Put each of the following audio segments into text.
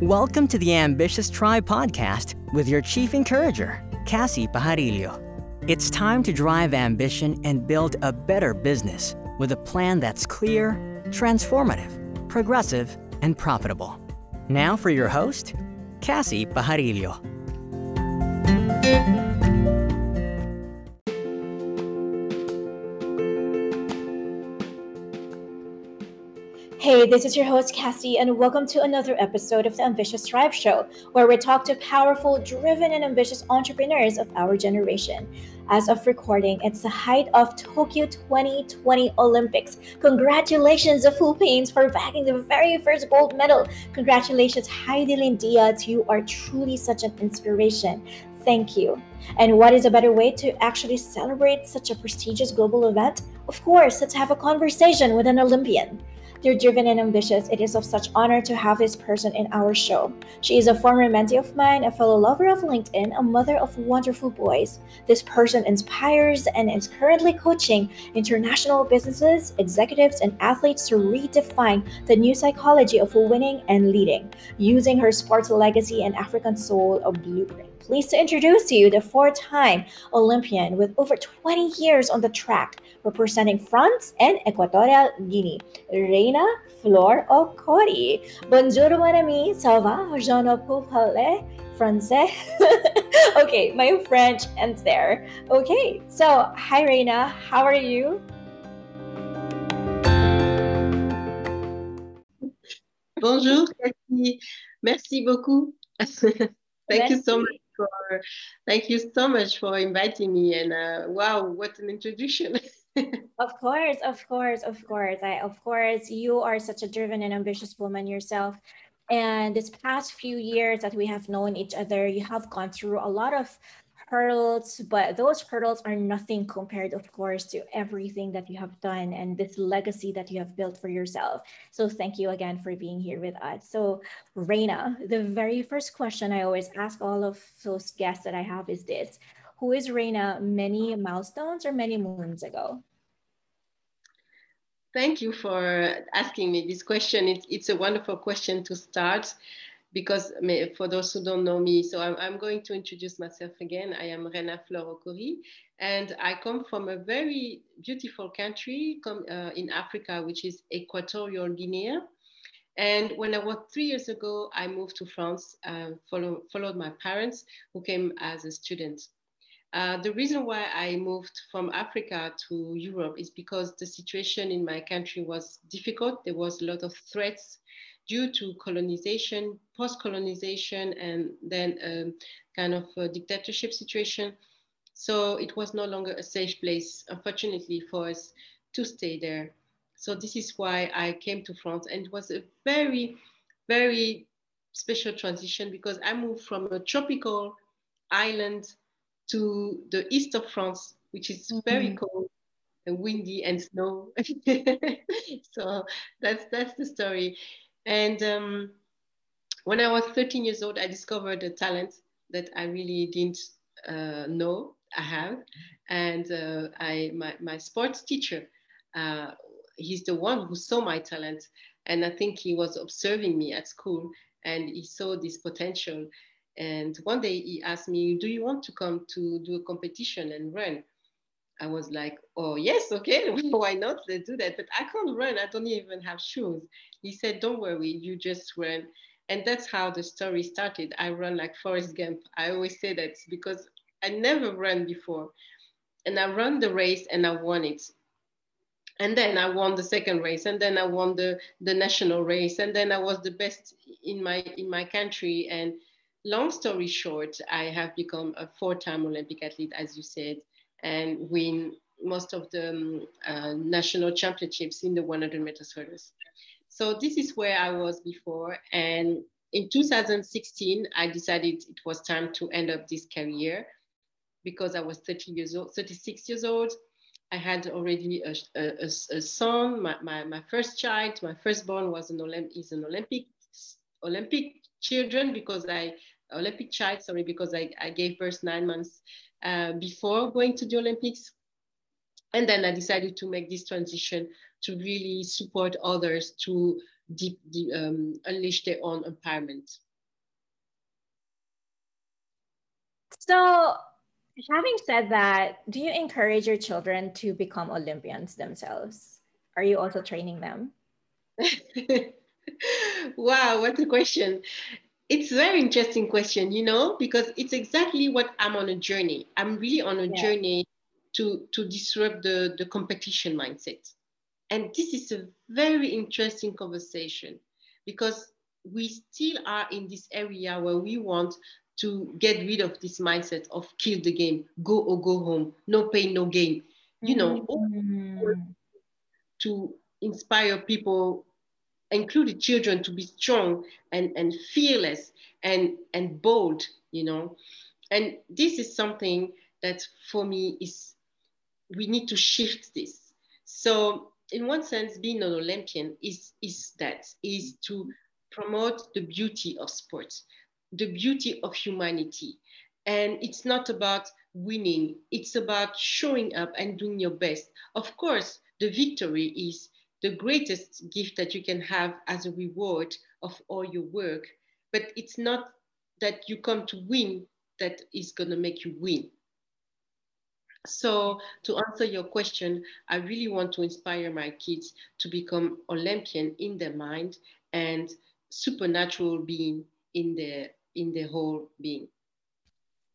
Welcome to the Ambitious Tribe podcast with your chief encourager, Kassy Pajarillo. It's time to drive ambition and build a better business with a plan that's clear, transformative, progressive, and profitable. Now for your host, Kassy Pajarillo. Hey, this is your host, Kassy, and welcome to another episode of the Ambitious Tribe Show, where we talk to powerful, driven, and ambitious entrepreneurs of our generation. As of recording, it's the height of Tokyo 2020 Olympics. Congratulations, the Philippines, for bagging the very first gold medal. Congratulations, Hidilyn Diaz. You are truly such an inspiration. Thank you. And what is a better way to actually celebrate such a prestigious global event? Of course, let's have a conversation with an Olympian. They're driven and ambitious. It is of such honor to have this person in our show. She is a former mentee of mine, a fellow lover of LinkedIn, a mother of wonderful boys. This person inspires and is currently coaching international businesses, executives, and athletes to redefine the new psychology of winning and leading, using her sports legacy and African soul of blueprint pleased to introduce you the four time Olympian with over 20 years on the track, representing France and Equatorial Guinea, Reina Flor Okori. Bonjour, mon ami, ça va? Je ne peux parler français. okay, my French ends there. Okay, so hi, Reina, how are you? Bonjour, Cathy. Merci beaucoup. Thank Merci. you so much for thank you so much for inviting me and uh, wow what an introduction Of course, of course, of course. I of course you are such a driven and ambitious woman yourself. And this past few years that we have known each other, you have gone through a lot of hurdles, but those hurdles are nothing compared, of course, to everything that you have done and this legacy that you have built for yourself. So thank you again for being here with us. So Reina, the very first question I always ask all of those guests that I have is this. Who is Reina many milestones or many moons ago? thank you for asking me this question it, it's a wonderful question to start because for those who don't know me so I'm, I'm going to introduce myself again i am rena flor okori and i come from a very beautiful country come, uh, in africa which is equatorial guinea And when I was three years ago, I moved to France, uh, follow, followed my parents who came as a student. Uh, the reason why I moved from Africa to Europe is because the situation in my country was difficult. There was a lot of threats due to colonization, post-colonization, and then um, kind of a dictatorship situation. So it was no longer a safe place, unfortunately, for us to stay there. So this is why I came to France, and it was a very, very special transition because I moved from a tropical island to the east of France, which is very Mhm. cold and windy and snow. so that's that's the story. And um, when I was 13 years old, I discovered a talent that I really didn't uh, know I have. And uh, I my, my sports teacher, uh, he's the one who saw my talent. And I think he was observing me at school and he saw this potential. And one day he asked me, Do you want to come to do a competition and run? I was like, oh, yes, okay, why not? Let's do that. But I can't run. I don't even have shoes. He said, don't worry, you just run. And that's how the story started. I run like Forrest Gump. I always say that because I never ran before. And I ran the race and I won it. And then I won the second race, and then I won the, the national race, and then I was the best in my in my country. And long story short, I have become a four-time Olympic athlete, as you said and win most of the um, uh, national championships in the 100 meters hurdles. So this is where I was before. And in 2016, I decided it was time to end up this career because I was 30 years old, 36 years old. I had already a, a, a son, my, my, my, first child, my firstborn was an Olymp- is an Olympic Olympic children because I Olympic child, sorry, because I, I gave birth nine months uh, before going to the Olympics. And then I decided to make this transition to really support others to um, unleash their own empowerment. So, having said that, do you encourage your children to become Olympians themselves? Are you also training them? wow, what a question. It's a very interesting question, you know, because it's exactly what I'm on a journey. I'm really on a yeah. journey to, to disrupt the, the competition mindset. And this is a very interesting conversation because we still are in this area where we want to get rid of this mindset of kill the game, go or go home, no pain, no gain. You know, mm-hmm. to inspire people, including children, to be strong and, and fearless and, and bold, you know. And this is something that for me is, we need to shift this. So in one sense, being an Olympian is, is that, is to promote the beauty of sports, the beauty of humanity. And it's not about winning, it's about showing up and doing your best. Of course, the victory is the greatest gift that you can have as a reward of all your work, but it's not that you come to win that is going to make you win. So to answer your question, I really want to inspire my kids to become Olympian in their mind and supernatural being in their in their whole being.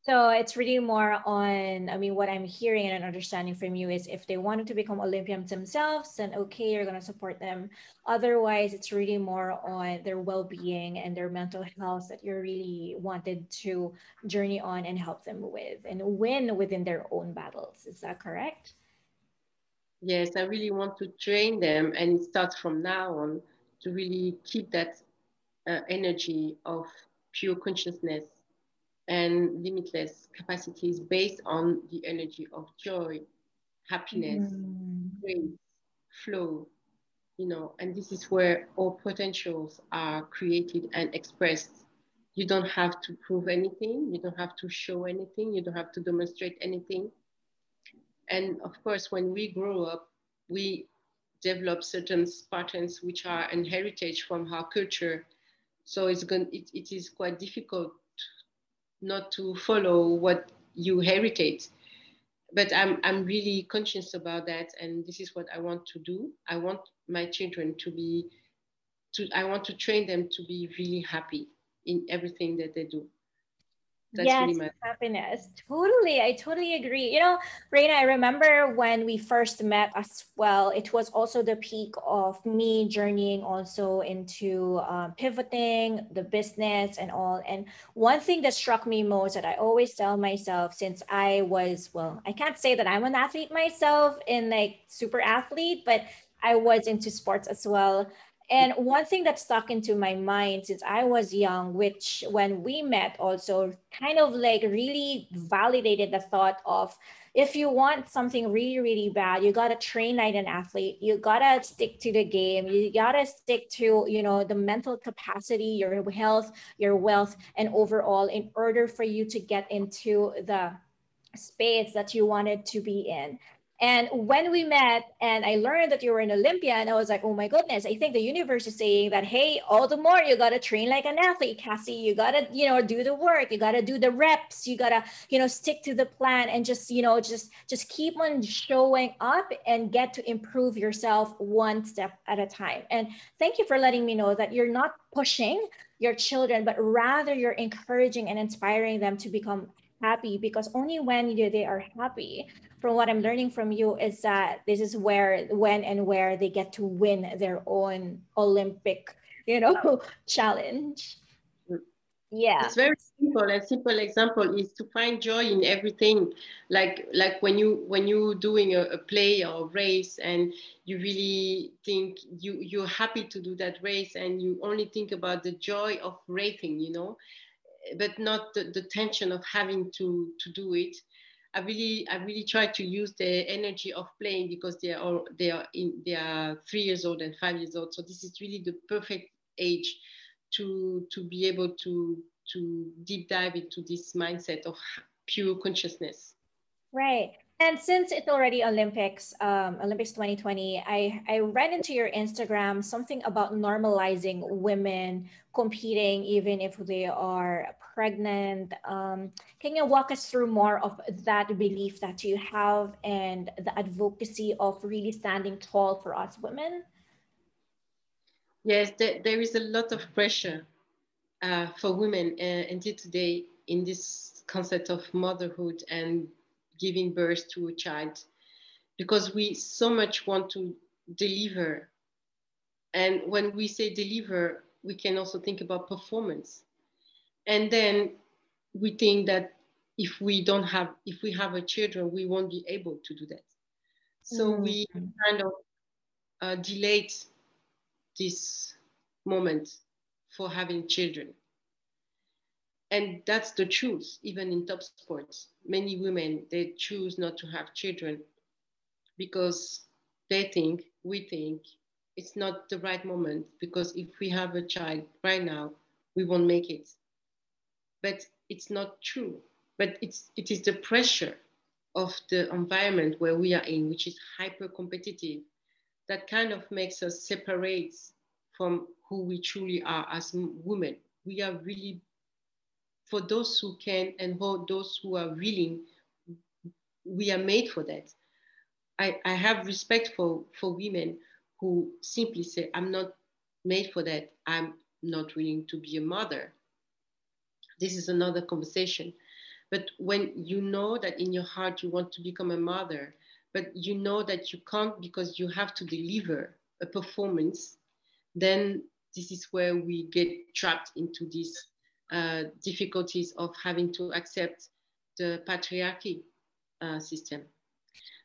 So it's really more on, I mean, what I'm hearing and understanding from you is if they wanted to become Olympians themselves, then okay, you're going to support them. Otherwise, it's really more on their well being and their mental health that you're really wanted to journey on and help them with and win within their own battles. Is that correct? Yes, I really want to train them and it starts from now on to really keep that uh, energy of pure consciousness and limitless capacities based on the energy of joy, happiness, mm. grace, flow, you know, and this is where all potentials are created and expressed. You don't have to prove anything, you don't have to show anything, you don't have to demonstrate anything. And of course, when we grow up, we develop certain patterns which are an heritage from our culture. So it's going, it, it is quite difficult not to follow what you heritage. But I'm, I'm really conscious about that and this is what i want to do. I want my children to be to i want to train them to be really happy in everything that they do that's yes, my- happiness. Totally. I totally agree. You know, Reina, I remember when we first met as well, it was also the peak of me journeying also into um, pivoting the business and all. And one thing that struck me most that I always tell myself since I was, well, I can't say that I'm an athlete myself in like super athlete, but I was into sports as well. And one thing that stuck into my mind since I was young, which when we met also kind of like really validated the thought of if you want something really, really bad, you gotta train like an athlete. You gotta stick to the game. You gotta stick to, you know, the mental capacity, your health, your wealth, and overall in order for you to get into the space that you wanted to be in. And when we met and I learned that you were an Olympian, I was like, oh my goodness, I think the universe is saying that, hey, all the more you got to train like an athlete, Kassy. You got to, you know, do the work. You got to do the reps. You got to, you know, stick to the plan and just, you know, just, just keep on showing up and get to improve yourself one step at a time. And thank you for letting me know that you're not pushing your children, but rather you're encouraging and inspiring them to become happy because only when they are happy from what i'm learning from you is that this is where when and where they get to win their own olympic you know challenge. Yeah. It's very simple. A simple example is to find joy in everything. Like like when you when you're doing a, a play or a race and you really think you you're happy to do that race and you only think about the joy of racing you know but not the, the tension of having to to do it I really, I really try to use the energy of playing because they are all, they are in, they are three years old and five years old. So this is really the perfect age to to be able to to deep dive into this mindset of pure consciousness. Right. And since it's already Olympics, um, Olympics 2020, I, I read into your Instagram something about normalizing women competing even if they are pregnant. Um, can you walk us through more of that belief that you have and the advocacy of really standing tall for us women? Yes, there, there is a lot of pressure uh, for women uh, until today in this concept of motherhood and giving birth to a child because we so much want to deliver. And when we say deliver, we can also think about performance. And then we think that if we don't have, if we have a children, we won't be able to do that. So mm-hmm. we kind of uh, delayed this moment for having children. And that's the truth, even in top sports. Many women, they choose not to have children because they think, we think, it's not the right moment because if we have a child right now, we won't make it. But it's not true. But it's, it is the pressure of the environment where we are in, which is hyper competitive, that kind of makes us separate from who we truly are as women. We are really, for those who can and for those who are willing, we are made for that. I, I have respect for, for women who simply say, I'm not made for that. I'm not willing to be a mother. This is another conversation. But when you know that in your heart you want to become a mother, but you know that you can't because you have to deliver a performance, then this is where we get trapped into these uh, difficulties of having to accept the patriarchy uh, system.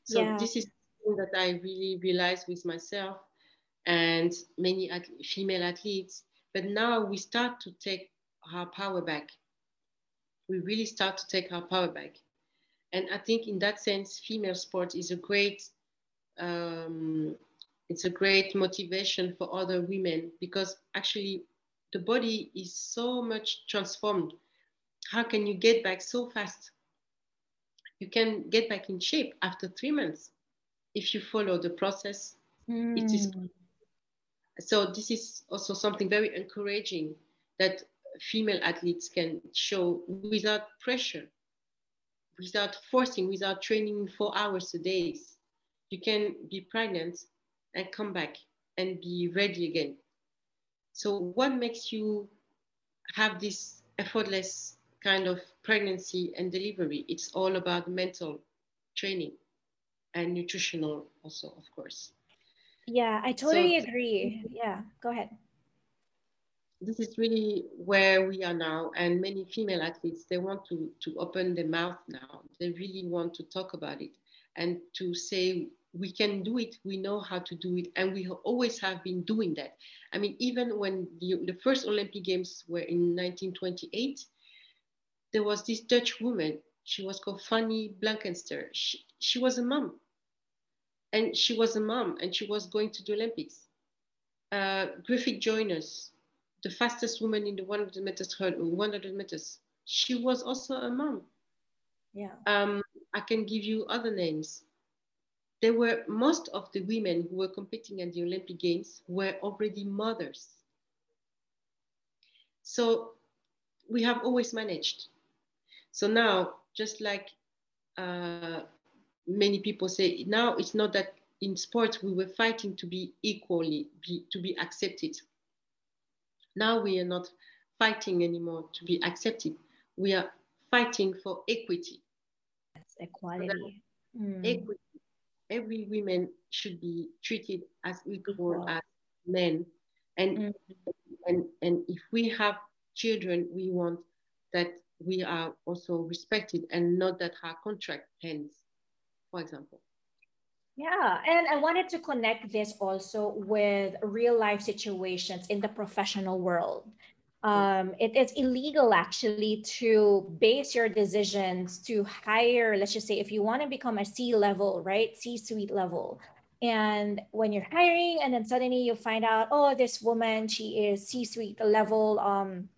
So yeah. this is something that I really realized with myself and many at- female athletes. But now we start to take our power back. We really start to take our power back. And I think in that sense, female sport is a great, um, it's a great motivation for other women because actually the body is so much transformed. How can you get back so fast? You can get back in shape after three months if you follow the process. Mm. It is hmm. so. This is also something very encouraging that female athletes can show without pressure, without forcing, without training four hours a day. You can be pregnant and come back and be ready again. So, what makes you have this effortless kind of pregnancy and delivery? It's all about mental training and nutritional also of course. Yeah i totally so, agree. Yeah go ahead. This is really where we are now and many female athletes they want to to open their mouth now. They really want to talk about it and to say we can do it we know how to do it and we always have been doing that i mean even when the, the first olympic games were in 1928 there was this dutch woman she was called fanny blankensteen she, she was a mom and she was a mom and she was going to the Olympics. Uh, Griffith Joyner, the fastest woman in the 100 meters hurdle, 100 meters, she was also a mom. Yeah. Um, I can give you other names. There were most of the women who were competing at the Olympic Games were already mothers. So we have always managed. So now, just like uh, many people say now it's not that in sports we were fighting to be equally be, to be accepted now we are not fighting anymore to be accepted we are fighting for equity That's equality mm. equity every woman should be treated as equal as men and mm. and and if we have children we want that we are also respected and not that our contract ends for example. Yeah, and I wanted to connect this also with real life situations in the professional world. Um, it is illegal actually to base your decisions to hire, let's just say, if you want to become a C level, right? C suite level. And when you're hiring, and then suddenly you find out, oh, this woman, she is C suite level um,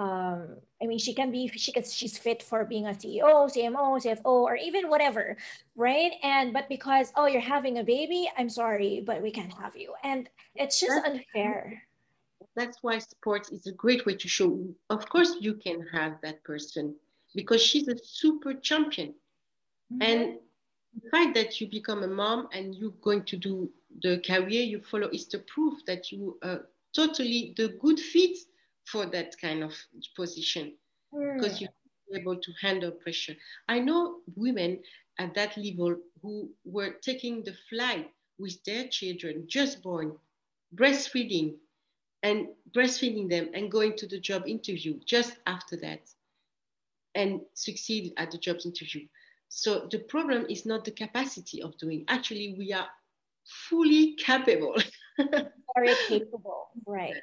um, I mean, she can be, she can, she's fit for being a CEO, CMO, CFO, or even whatever, right? And, but because, oh, you're having a baby, I'm sorry, but we can't have you. And it's just unfair. That's why sports is a great way to show, of course, you can have that person because she's a super champion. Mm-hmm. And the fact that you become a mom and you're going to do the career you follow is the proof that you are totally the good fit for that kind of position mm. because you're able to handle pressure. I know women at that level who were taking the flight with their children just born, breastfeeding and breastfeeding them and going to the job interview just after that and succeed at the job interview. So the problem is not the capacity of doing. Actually, we are fully capable. Very capable, right.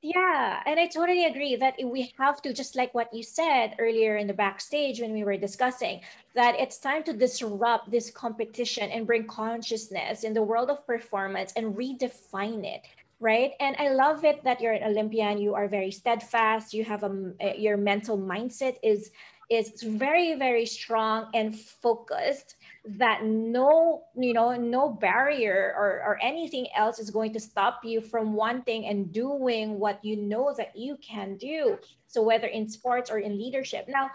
Yeah, and I totally agree that we have to, just like what you said earlier in the backstage when we were discussing, that it's time to disrupt this competition and bring consciousness in the world of performance and redefine it. Right. And I love it that you're an Olympian. You are very steadfast. You have a, eh, your mental mindset is is very very strong and focused that no you know no barrier or, or anything else is going to stop you from wanting and doing what you know that you can do so whether in sports or in leadership now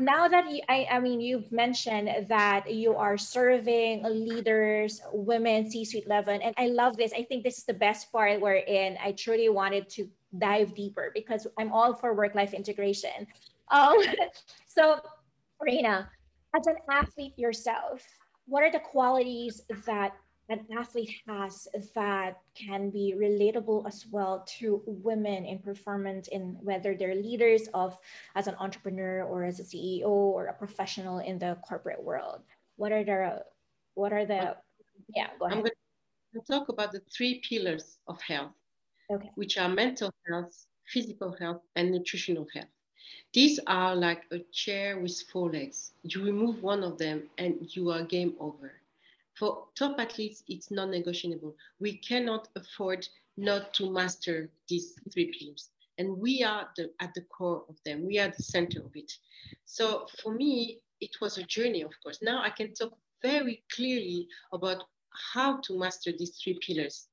now that you, I, I mean you've mentioned that you are serving leaders women c-suite level and i love this. I think this is the best part wherein i truly wanted to dive deeper because i'm all for work-life integration. Um, so, Reina, as an athlete yourself, what are the qualities that an athlete has that can be relatable as well to women in performance in whether they're leaders of as an entrepreneur or as a CEO or a professional in the corporate world? What are the what are the yeah, go ahead. I'm going to talk about the three pillars of health, okay. which are mental health, physical health, and nutritional health. These are like a chair with four legs. You remove one of them and you are game over. For top athletes, it's non-negotiable. We cannot afford not to master these three pillars. And we are the, at the core of them. We are the center of it. So for me, it was a journey, of course. Now I can talk very clearly about how to master these three pillars,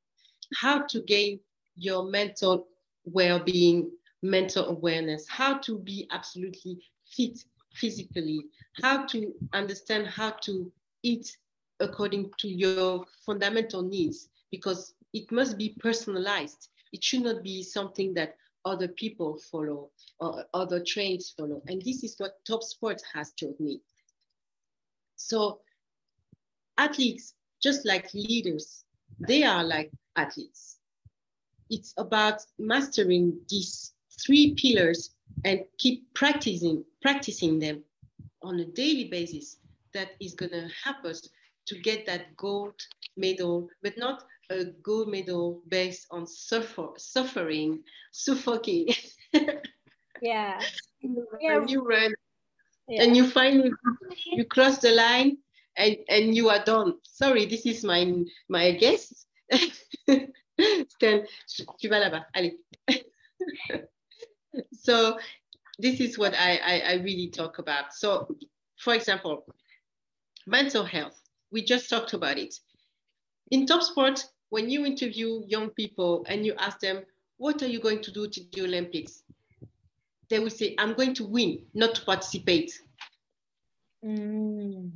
how to gain your mental well-being, mental awareness, how to be absolutely fit physically, how to understand how to eat according to your fundamental needs, because it must be personalized. It should not be something that other people follow or other trains follow. And this is what top sports has taught me. So athletes, just like leaders, they are like athletes. It's about mastering these three pillars and keep practicing practicing them on a daily basis that is going to help us to get that gold medal but not a gold medal based on suffer, suffering suffocating. Yeah. Yeah. you run. Yeah. and you finally you cross the line and and you are done. Sorry this is my my guest Stan, tu vas là-bas. Allez. So this is what I, I, I really talk about. So for example, mental health, we just talked about it. In top sport, when you interview young people and you ask them, what are you going to do to the Olympics? They will say, I'm going to win, not to participate. Mm.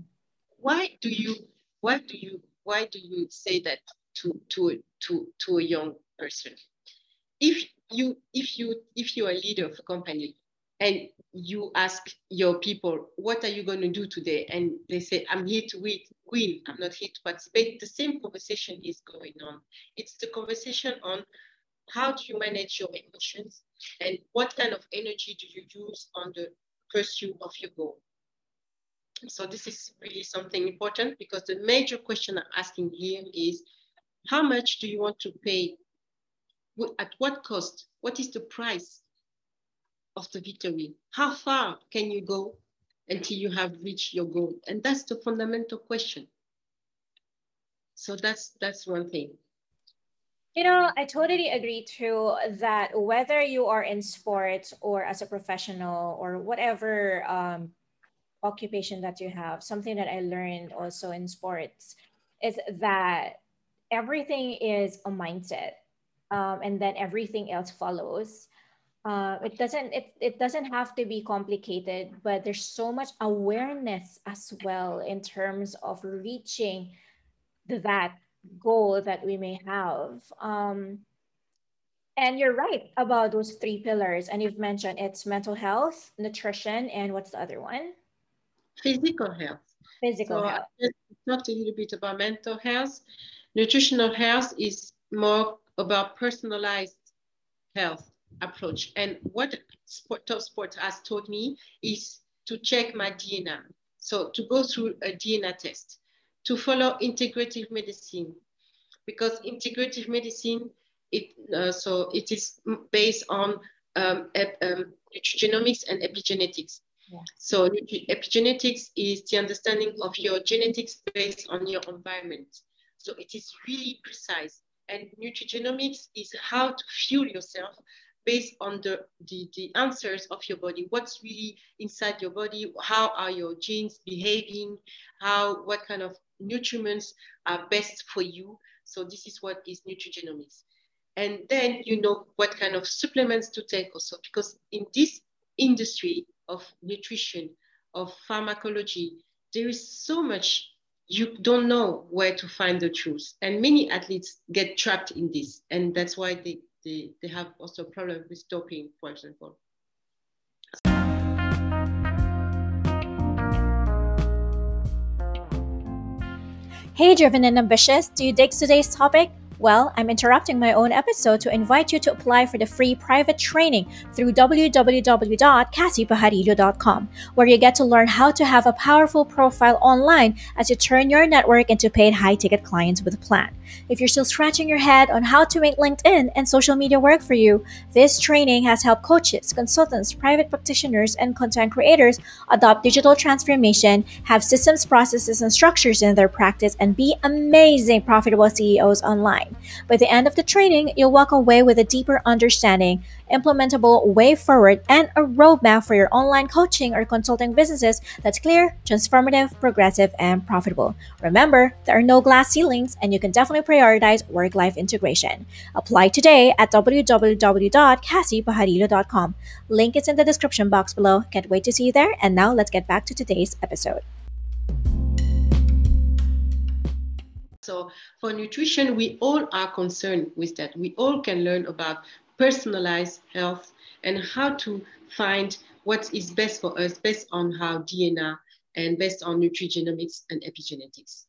Why do you why do you why do you say that to to to to a young person? If you if you if you're a leader of a company and you ask your people what are you going to do today? And they say i'm here to win. I'm not here to participate. The same conversation is going on. It's the conversation on how do you manage your emotions and what kind of energy do you use on the pursuit of your goal? So this is really something important because the major question i'm asking here is how much do you want to pay? At what cost? What is the price of the victory? How far can you go until you have reached your goal? And that's the fundamental question. So that's that's one thing. You know, I totally agree too that whether you are in sports or as a professional or whatever um, occupation that you have, something that I learned also in sports is that everything is a mindset um, and then everything else follows. Uh, it doesn't it, it doesn't have to be complicated but there's so much awareness as well in terms of reaching that goal that we may have. Um, and you're right about those three pillars. And you've mentioned it's mental health, nutrition, and what's the other one? Physical health. Physical so health. I talked a little bit about mental health. Nutritional health is more about personalized health approach. And what sport, top sport has taught me is to check my DNA. So to go through a DNA test to follow integrative medicine because integrative medicine it uh, so it is based on um, ep, um, nutrigenomics and epigenetics. Yeah. So epigenetics is the understanding of your genetics based on your environment. So it is really precise. And nutrigenomics is how to fuel yourself based on the, the, the answers of your body. What's really inside your body? How are your genes behaving? How, what kind of nutriments are best for you. So this is what is nutrigenomics. And then you know what kind of supplements to take also, because in this industry of nutrition, of pharmacology, there is so much you don't know where to find the truth. And many athletes get trapped in this. And that's why they, they, they have also problem with doping, for example. Hey, driven and ambitious, do you dig today's topic? Well, I'm interrupting my own episode to invite you to apply for the free private training through www.kassypajarillo.com, where you get to learn how to have a powerful profile online as you turn your network into paid high ticket clients with a plan. If you're still scratching your head on how to make LinkedIn and social media work for you, this training has helped coaches, consultants, private practitioners, and content creators adopt digital transformation, have systems, processes, and structures in their practice, and be amazing, profitable CEOs online. By the end of the training, you'll walk away with a deeper understanding, implementable way forward, and a roadmap for your online coaching or consulting businesses that's clear, transformative, progressive, and profitable. Remember, there are no glass ceilings, and you can definitely prioritize work life integration. Apply today at www.kassypajarillo.com. Link is in the description box below. Can't wait to see you there. And now let's get back to today's episode. So for nutrition, we all are concerned with that. We all can learn about personalized health and how to find what is best for us based on how DNA and based on nutrigenomics and epigenetics.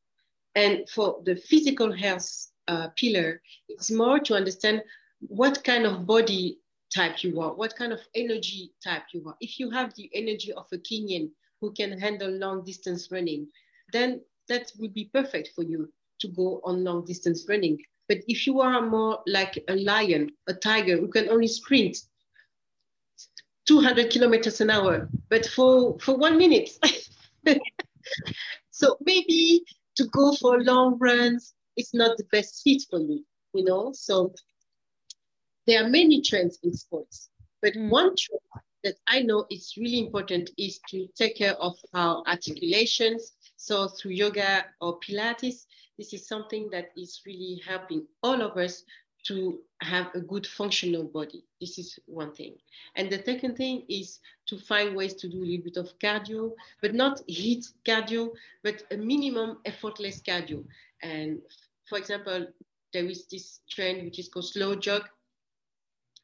And for the physical health uh, pillar, it's more to understand what kind of body type you are, what kind of energy type you are. If you have the energy of a Kenyan who can handle long distance running, then that would be perfect for you to go on long distance running. But if you are more like a lion, a tiger who can only sprint 200 kilometers an hour, but for, for one minute. so maybe to go for long runs is not the best fit for you, you know? So there are many trends in sports, but mm. one trend that I know is really important is to take care of our articulations. So through yoga or Pilates, this is something that is really helping all of us to have a good functional body. This is one thing. And the second thing is to find ways to do a little bit of cardio, but not HIIT cardio, but a minimum effortless cardio. And for example, there is this trend which is called slow jog.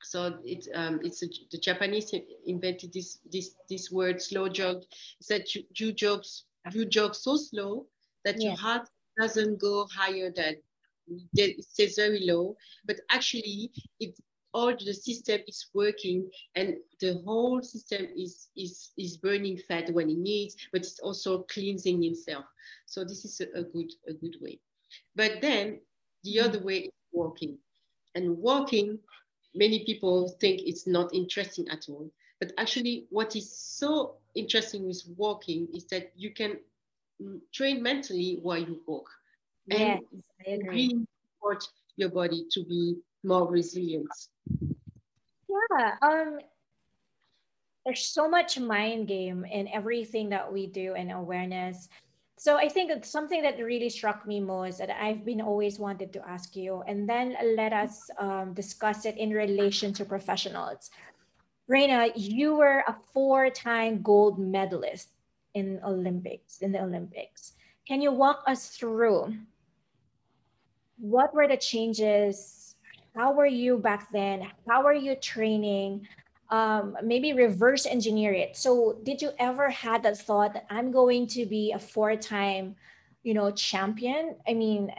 So it's um, it's a, the Japanese invented this this this word slow jog. It's that you, you jog you jog so slow that yeah. your heart doesn't go higher than it stays very low, but actually it all the system is working and the whole system is is is burning fat when it needs, but it's also cleansing itself. So this is a, a good a good way. But then the mm-hmm. other way is walking. And walking, many people think it's not interesting at all. But actually, what is so interesting with walking is that you can train mentally while you walk. Yes, and. Really support your body to be more resilient. Yeah. Um, there's so much mind game in everything that we do and awareness. So I think it's something that really struck me most that I've been always wanted to ask you, and then let us um, discuss it in relation to professionals. Reina, you were a four-time gold medalist in Olympics, in the Olympics. Can you walk us through what were the changes? How were you back then? How were you training? Um, maybe reverse engineer it. So, did you ever had that thought that I'm going to be a four-time, you know, champion? I mean,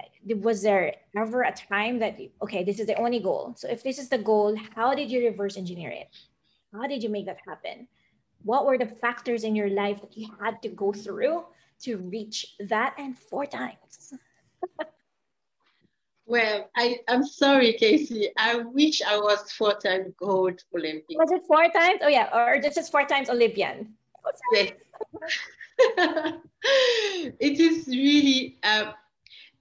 was there ever a time that okay, this is the only goal? So, if this is the goal, how did you reverse engineer it? How did you make that happen? What were the factors in your life that you had to go through to reach that and four times? Well, I, I'm sorry, Casey. I wish I was four times gold Olympic. Was it four times? Oh yeah, or this is four times Olympian. Yes. it is really, uh,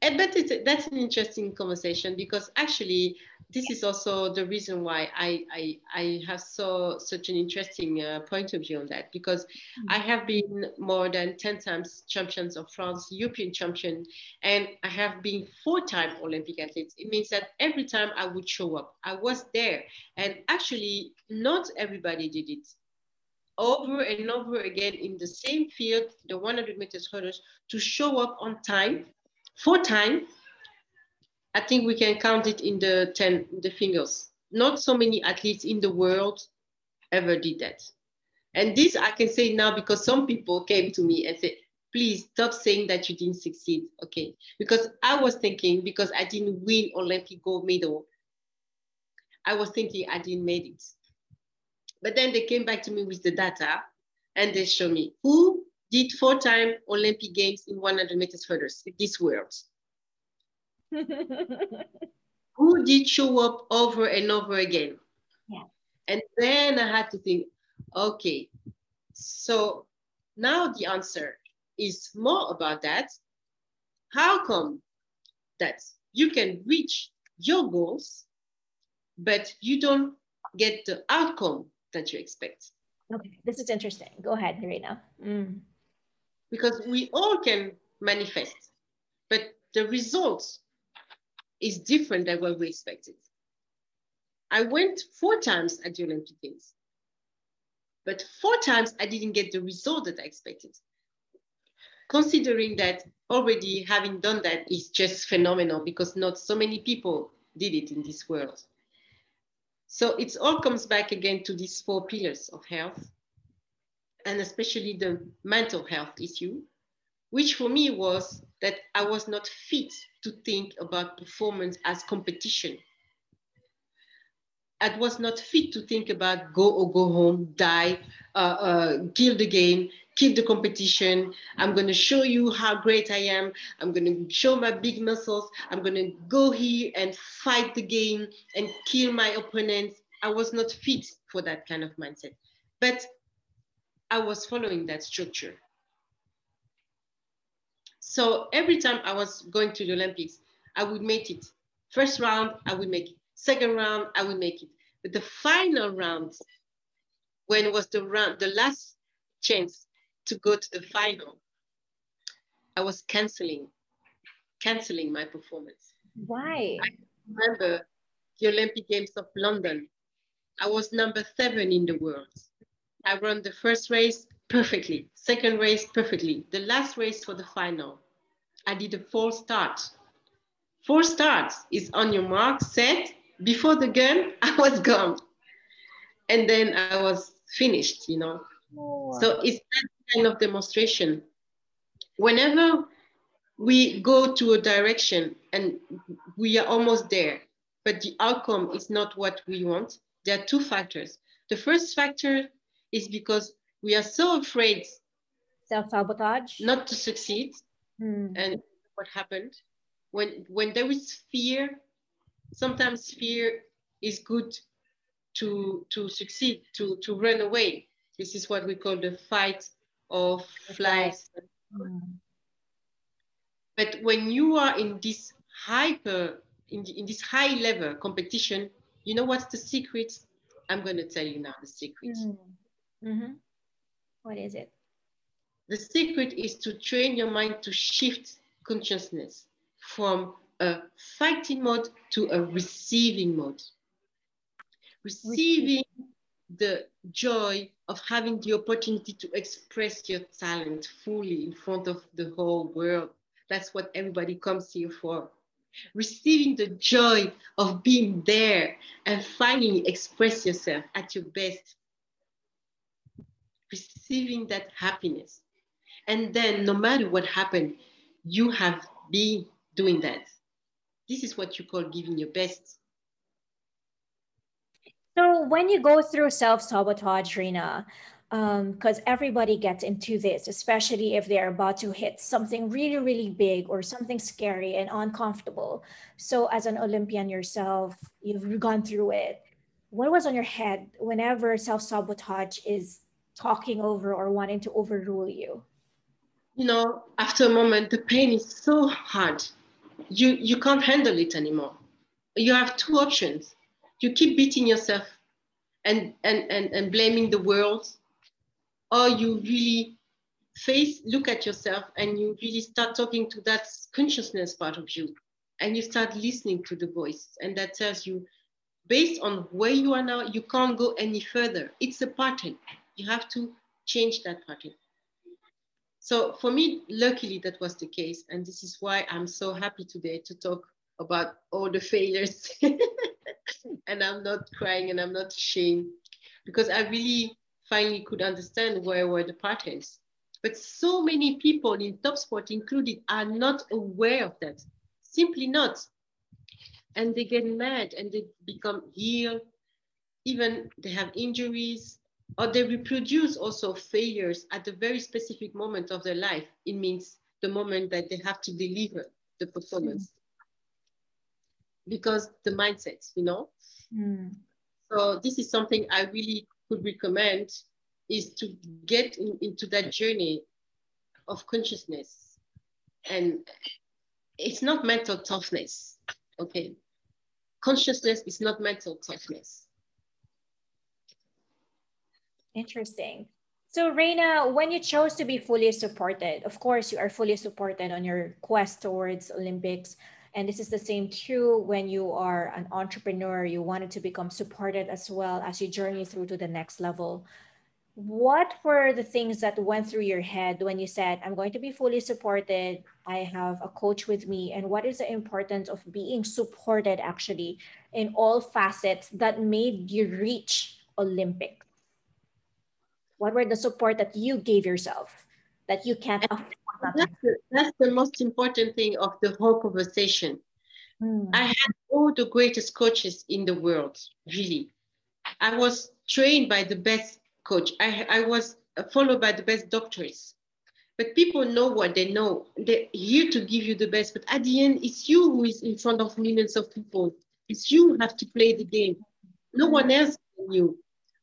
but it's, that's an interesting conversation because actually this is also the reason why I, I, I have so such an interesting uh, point of view on that because mm-hmm. I have been more than 10 times champions of France, European champion, and I have been four time Olympic athletes. It means that every time I would show up, I was there. And actually, not everybody did it. Over and over again in the same field, the 100 meters hurdles, to show up on time, four time, I think we can count it in the 10, the fingers. Not so many athletes in the world ever did that. And this I can say now because some people came to me and said, please stop saying that you didn't succeed. Okay. Because I was thinking, because I didn't win Olympic gold medal, I was thinking I didn't make it. But then they came back to me with the data and they show me who did four-time Olympic Games in 100 meters hurdles this world. who did show up over and over again. Yeah. And then I had to think, okay, so now the answer is more about that. How come that you can reach your goals, but you don't get the outcome that you expect? Okay, this is interesting. Go ahead, Reina. Mm. Because we all can manifest, but the results is different than what we expected. I went four times at the Olympic Games, but four times I didn't get the result that I expected. Considering that already having done that is just phenomenal because not so many people did it in this world. So it all comes back again to these four pillars of health, and especially the mental health issue, which for me was that I was not fit to think about performance as competition. I was not fit to think about go or go home, die, uh, uh, kill the game, kill the competition. I'm going to show you how great I am. I'm going to show my big muscles. I'm going to go here and fight the game and kill my opponents. I was not fit for that kind of mindset. But I was following that structure. So every time I was going to the Olympics, I would make it. First round, I would make it. Second round, I would make it. But the final round, when it was the round, the last chance to go to the final, I was canceling, canceling my performance. Why? I remember the Olympic Games of London. I was number seven in the world. I run the first race, perfectly. Second race, perfectly. The last race for the final, I did a false start. Four starts is on your mark, set. Before the gun, I was gone. And then I was finished, you know. Oh. So it's that kind of demonstration. Whenever we go to a direction and we are almost there, but the outcome is not what we want, there are two factors. The first factor is because we are so afraid self-sabotage not to succeed mm. and what happened when when there is fear sometimes fear is good to to succeed to to run away this is what we call the fight or flight mm. but when you are in this hyper in, in this high level competition, you know what's the secret? I'm going to tell you now the secret. Mm-hmm. mm-hmm. What is it? The secret is to train your mind to shift consciousness from a fighting mode to a receiving mode. Receiving the joy of having the opportunity to express your talent fully in front of the whole world. That's what everybody comes here for. Receiving the joy of being there and finally express yourself at your best. Receiving that happiness. And then, no matter what happened, you have been doing that. This is what you call giving your best. So when you go through self-sabotage, Reina, because um, everybody gets into this, especially if they're about to hit something really, really big or something scary and uncomfortable. So, as an Olympian yourself, you've gone through it. What was on your head whenever self sabotage is talking over or wanting to overrule you? You know, after a moment, the pain is so hard. You you can't handle it anymore. You have two options you keep beating yourself and, and, and, and blaming the world, or you really face, look at yourself and you really start talking to that consciousness part of you. And you start listening to the voice, and that tells you, based on where you are now, you can't go any further. It's a pattern. You have to change that pattern. So for me, luckily that was the case. And this is why I'm so happy today to talk about all the failures and I'm not crying and I'm not ashamed because I really finally could understand where were the patterns. But so many people in top sport included are not aware of that, simply not. And they get mad and they become ill, even they have injuries, or they reproduce also failures at a very specific moment of their life. It means the moment that they have to deliver the performance because the mindset, you know. Mm. So this is something I really could recommend is to get in, into that journey of consciousness. And it's not mental toughness, okay? Consciousness is not mental toughness. Interesting. So, Reina, when you chose to be fully supported, of course, you are fully supported on your quest towards Olympics. And this is the same true when you are an entrepreneur, you wanted to become supported as well as you journey through to the next level. What were the things that went through your head when you said, I'm going to be fully supported? I have a coach with me. And what is the importance of being supported actually in all facets that made you reach Olympics? What were the support that you gave yourself that you can't afford that's the, that's the most important thing of the whole conversation. Mm. I had all the greatest coaches in the world, really. I was trained by the best coach. I, I was followed by the best doctors. But people know what they know. They're here to give you the best. But at the end, it's you who is in front of millions of people. It's you who have to play the game. No one else can you.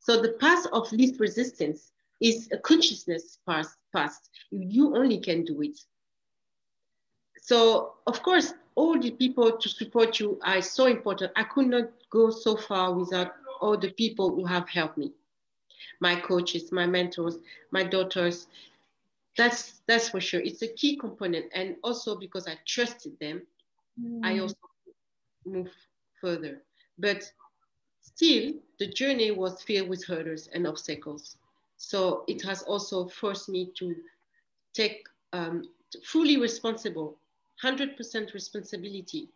So the path of least resistance is a consciousness path past. You only can do it. So, of course, all the people to support you are so important. I could not go so far without all the people who have helped me. My coaches, my mentors, my daughters. That's that's for sure. It's a key component. And also because I trusted them, mm. I also move further. But still, the journey was filled with hurdles and obstacles. So it has also forced me to take um, fully responsible, 100% responsibility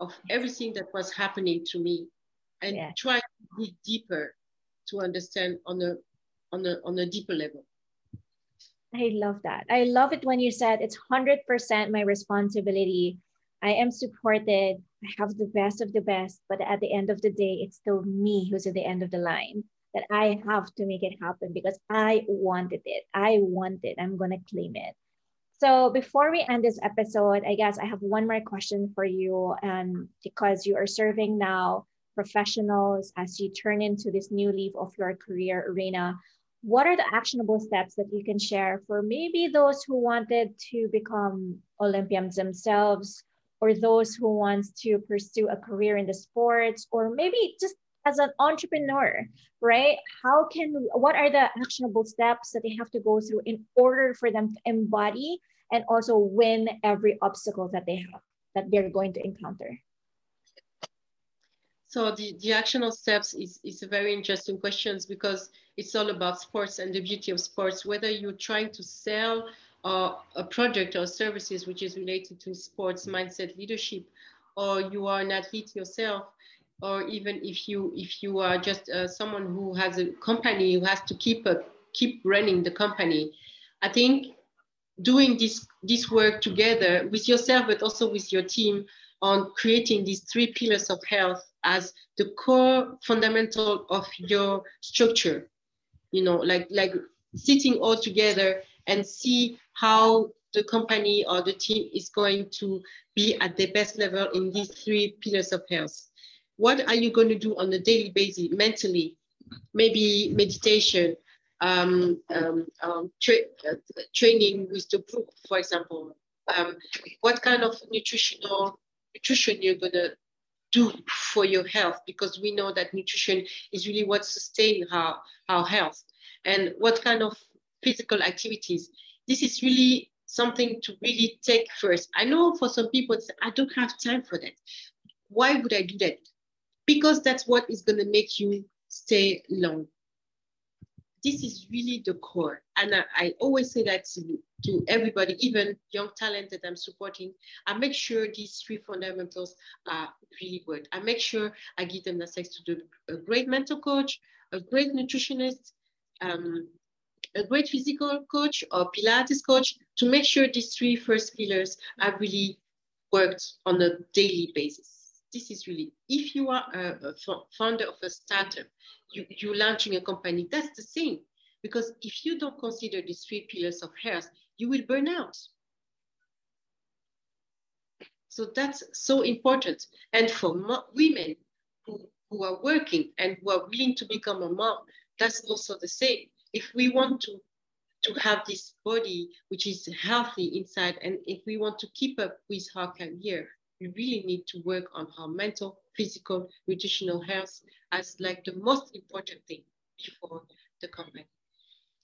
of everything that was happening to me and yeah. try to dig deeper to understand on a, on, a, on a deeper level. I love that. I love it when you said it's 100% my responsibility. I am supported. I have the best of the best, but at the end of the day, it's still me who's at the end of the line that I have to make it happen because I wanted it. I want it. I'm going to claim it. So before we end this episode, I guess I have one more question for you. And because you are serving now professionals as you turn into this new leaf of your career arena, what are the actionable steps that you can share for maybe those who wanted to become Olympians themselves or those who wants to pursue a career in the sports or maybe just as an entrepreneur, right? How can, what are the actionable steps that they have to go through in order for them to embody and also win every obstacle that they have, that they're going to encounter? So the, the actionable steps is, is a very interesting questions because it's all about sports and the beauty of sports, whether you're trying to sell a project or services which is related to sports mindset leadership, or you are an athlete yourself, or even if you if you are just uh, someone who has a company who has to keep a, keep running the company, I think doing this this work together with yourself but also with your team on creating these three pillars of health as the core fundamental of your structure. You know like like sitting all together and see how the company or the team is going to be at the best level in these three pillars of health. What are you going to do on a daily basis mentally? Maybe meditation um, um, um, tra- uh, training with the group for example. Um, what kind of nutritional nutrition you're going to do for your health? Because we know that nutrition is really what sustains our, our health. And what kind of physical activities this is really something to really take first i know for some people i don't have time for that why would i do that because that's what is going to make you stay long this is really the core. And I, I always say that to, to, everybody, even young talent that I'm supporting, I make sure these three fundamentals are really good. I make sure I give them access to the, a great mental coach, a great nutritionist, um, a great physical coach or Pilates coach to make sure these three first pillars are really worked on a daily basis. This is really, if you are a, a founder of a startup, you, you're launching a company, that's the same. Because if you don't consider these three pillars of health, you will burn out. So that's so important. And for women who, who are working and who are willing to become a mom, that's also the same. If we want to, to have this body which is healthy inside, and if we want to keep up with our career, we really need to work on our mental, physical, nutritional health as like the most important thing before the company.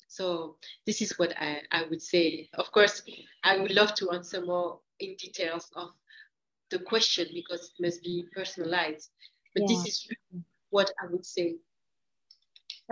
So this is what I, I would say. Of course, I would love to answer more in details of the question because it must be personalized. But yeah. this is what I would say.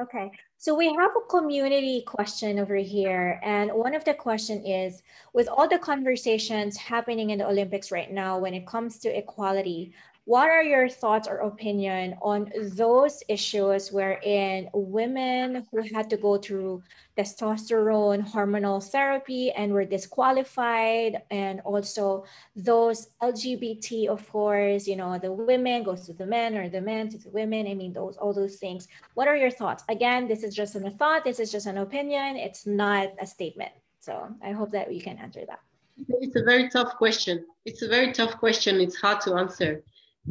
Okay, so we have a community question over here. And one of the question is, with all the conversations happening in the Olympics right now, when it comes to equality, what are your thoughts or opinion on those issues wherein women who had to go through testosterone hormonal therapy and were disqualified and also those lgbt of course you know the women goes to the men or the men to the women i mean those all those things. What are your thoughts? Again this is just a thought this is just an opinion it's not a statement. So i hope that we can answer that. It's a very tough question. It's a very tough question. It's hard to answer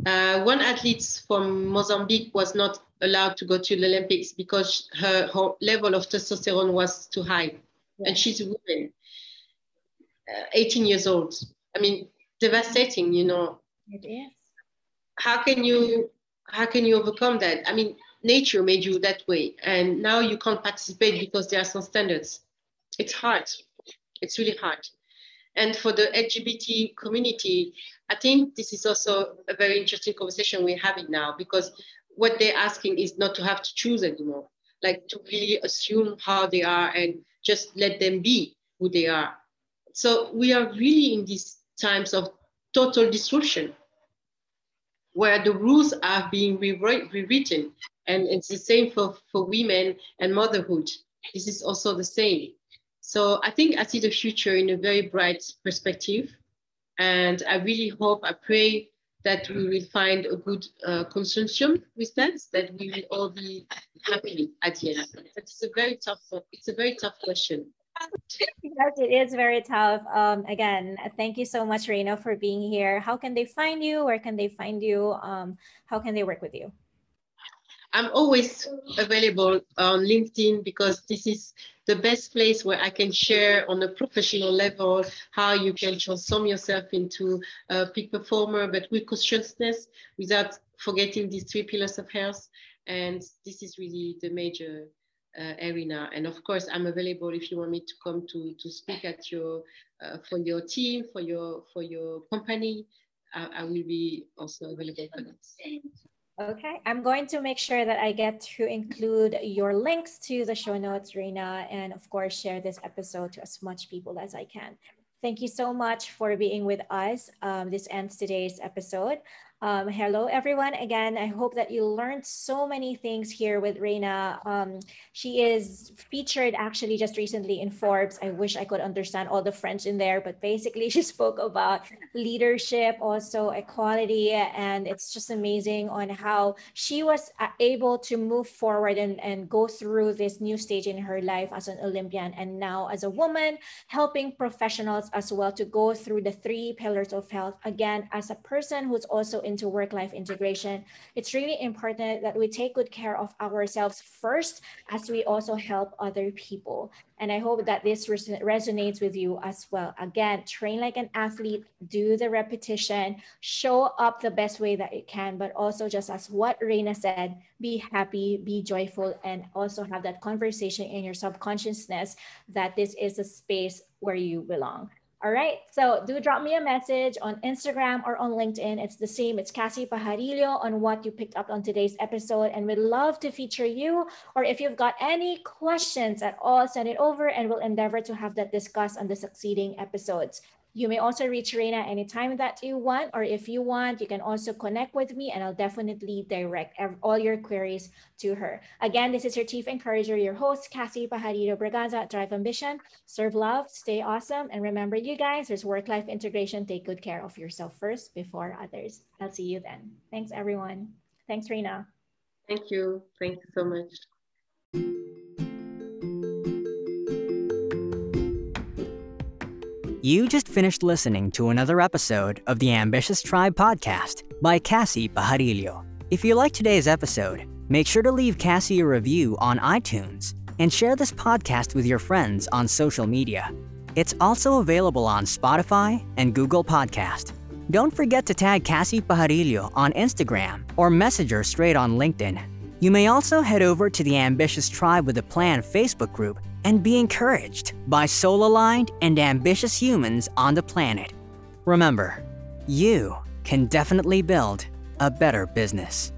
uh, one athlete from Mozambique was not allowed to go to the Olympics because her, her level of testosterone was too high. Yeah. And she's a woman, uh, 18 years old. I mean, devastating, you know. It is. How can you how can you overcome that? I mean, nature made you that way, and now you can't participate because there are some standards. It's hard. It's really hard. And for the LGBT community, I think this is also a very interesting conversation we're having now because what they're asking is not to have to choose anymore, like to really assume how they are and just let them be who they are. So we are really in these times of total disruption where the rules are being rewritten. And it's the same for, for women and motherhood. This is also the same. So I think I see the future in a very bright perspective. And I really hope, I pray that we will find a good uh, consortium with that, that we will all be happy at the end. It's a very tough, it's a very tough question. yes, it is very tough. Um, again, thank you so much, Reina, for being here. How can they find you? Where can they find you? Um, how can they work with you? I'm always available on LinkedIn because this is the best place where I can share on a professional level how you can transform yourself into a peak performer, but with consciousness without forgetting these three pillars of health. And this is really the major uh, arena. And of course, I'm available if you want me to come to, to speak at your, uh, for your team, for your, for your company. I, I will be also available for that. Okay, I'm going to make sure that I get to include your links to the show notes, Reina, and of course, share this episode to as much people as I can. Thank you so much for being with us. Um, this ends today's episode. Um, hello, everyone. Again, I hope that you learned so many things here with Reina. Um, she is featured actually just recently in Forbes. I wish I could understand all the French in there, but basically, she spoke about leadership, also equality, and it's just amazing on how she was uh, able to move forward and, and go through this new stage in her life as an Olympian and now as a woman, helping professionals as well to go through the three pillars of health. Again, as a person who's also in into work-life integration, it's really important that we take good care of ourselves first as we also help other people. And I hope that this res- resonates with you as well. Again, train like an athlete, do the repetition, show up the best way that you can, but also just as what Reina said, be happy, be joyful, and also have that conversation in your subconsciousness that this is a space where you belong. All right. So do drop me a message on Instagram or on LinkedIn. It's the same. It's Kassy Pajarillo on what you picked up on today's episode. And we'd love to feature you. Or if you've got any questions at all, send it over and we'll endeavor to have that discussed on the succeeding episodes. You may also reach Reina anytime that you want, or if you want, you can also connect with me and I'll definitely direct all your queries to her. Again, this is your chief encourager, your host, Kassy Pajarillo Braganza, Drive Ambition. Serve love, stay awesome, and remember, you guys, there's work life integration. Take good care of yourself first before others. I'll see you then. Thanks, everyone. Thanks, Reina. Thank you. Thank you so much. You just finished listening to another episode of the Ambitious Tribe podcast by Kassy Pajarillo. If you like today's episode, make sure to leave Kassy a review on iTunes and share this podcast with your friends on social media. It's also available on Spotify and Google Podcast. Don't forget to tag Kassy Pajarillo on Instagram or message her straight on LinkedIn. You may also head over to the Ambitious Tribe with a Plan Facebook group and be encouraged by soul aligned and ambitious humans on the planet. Remember, you can definitely build a better business.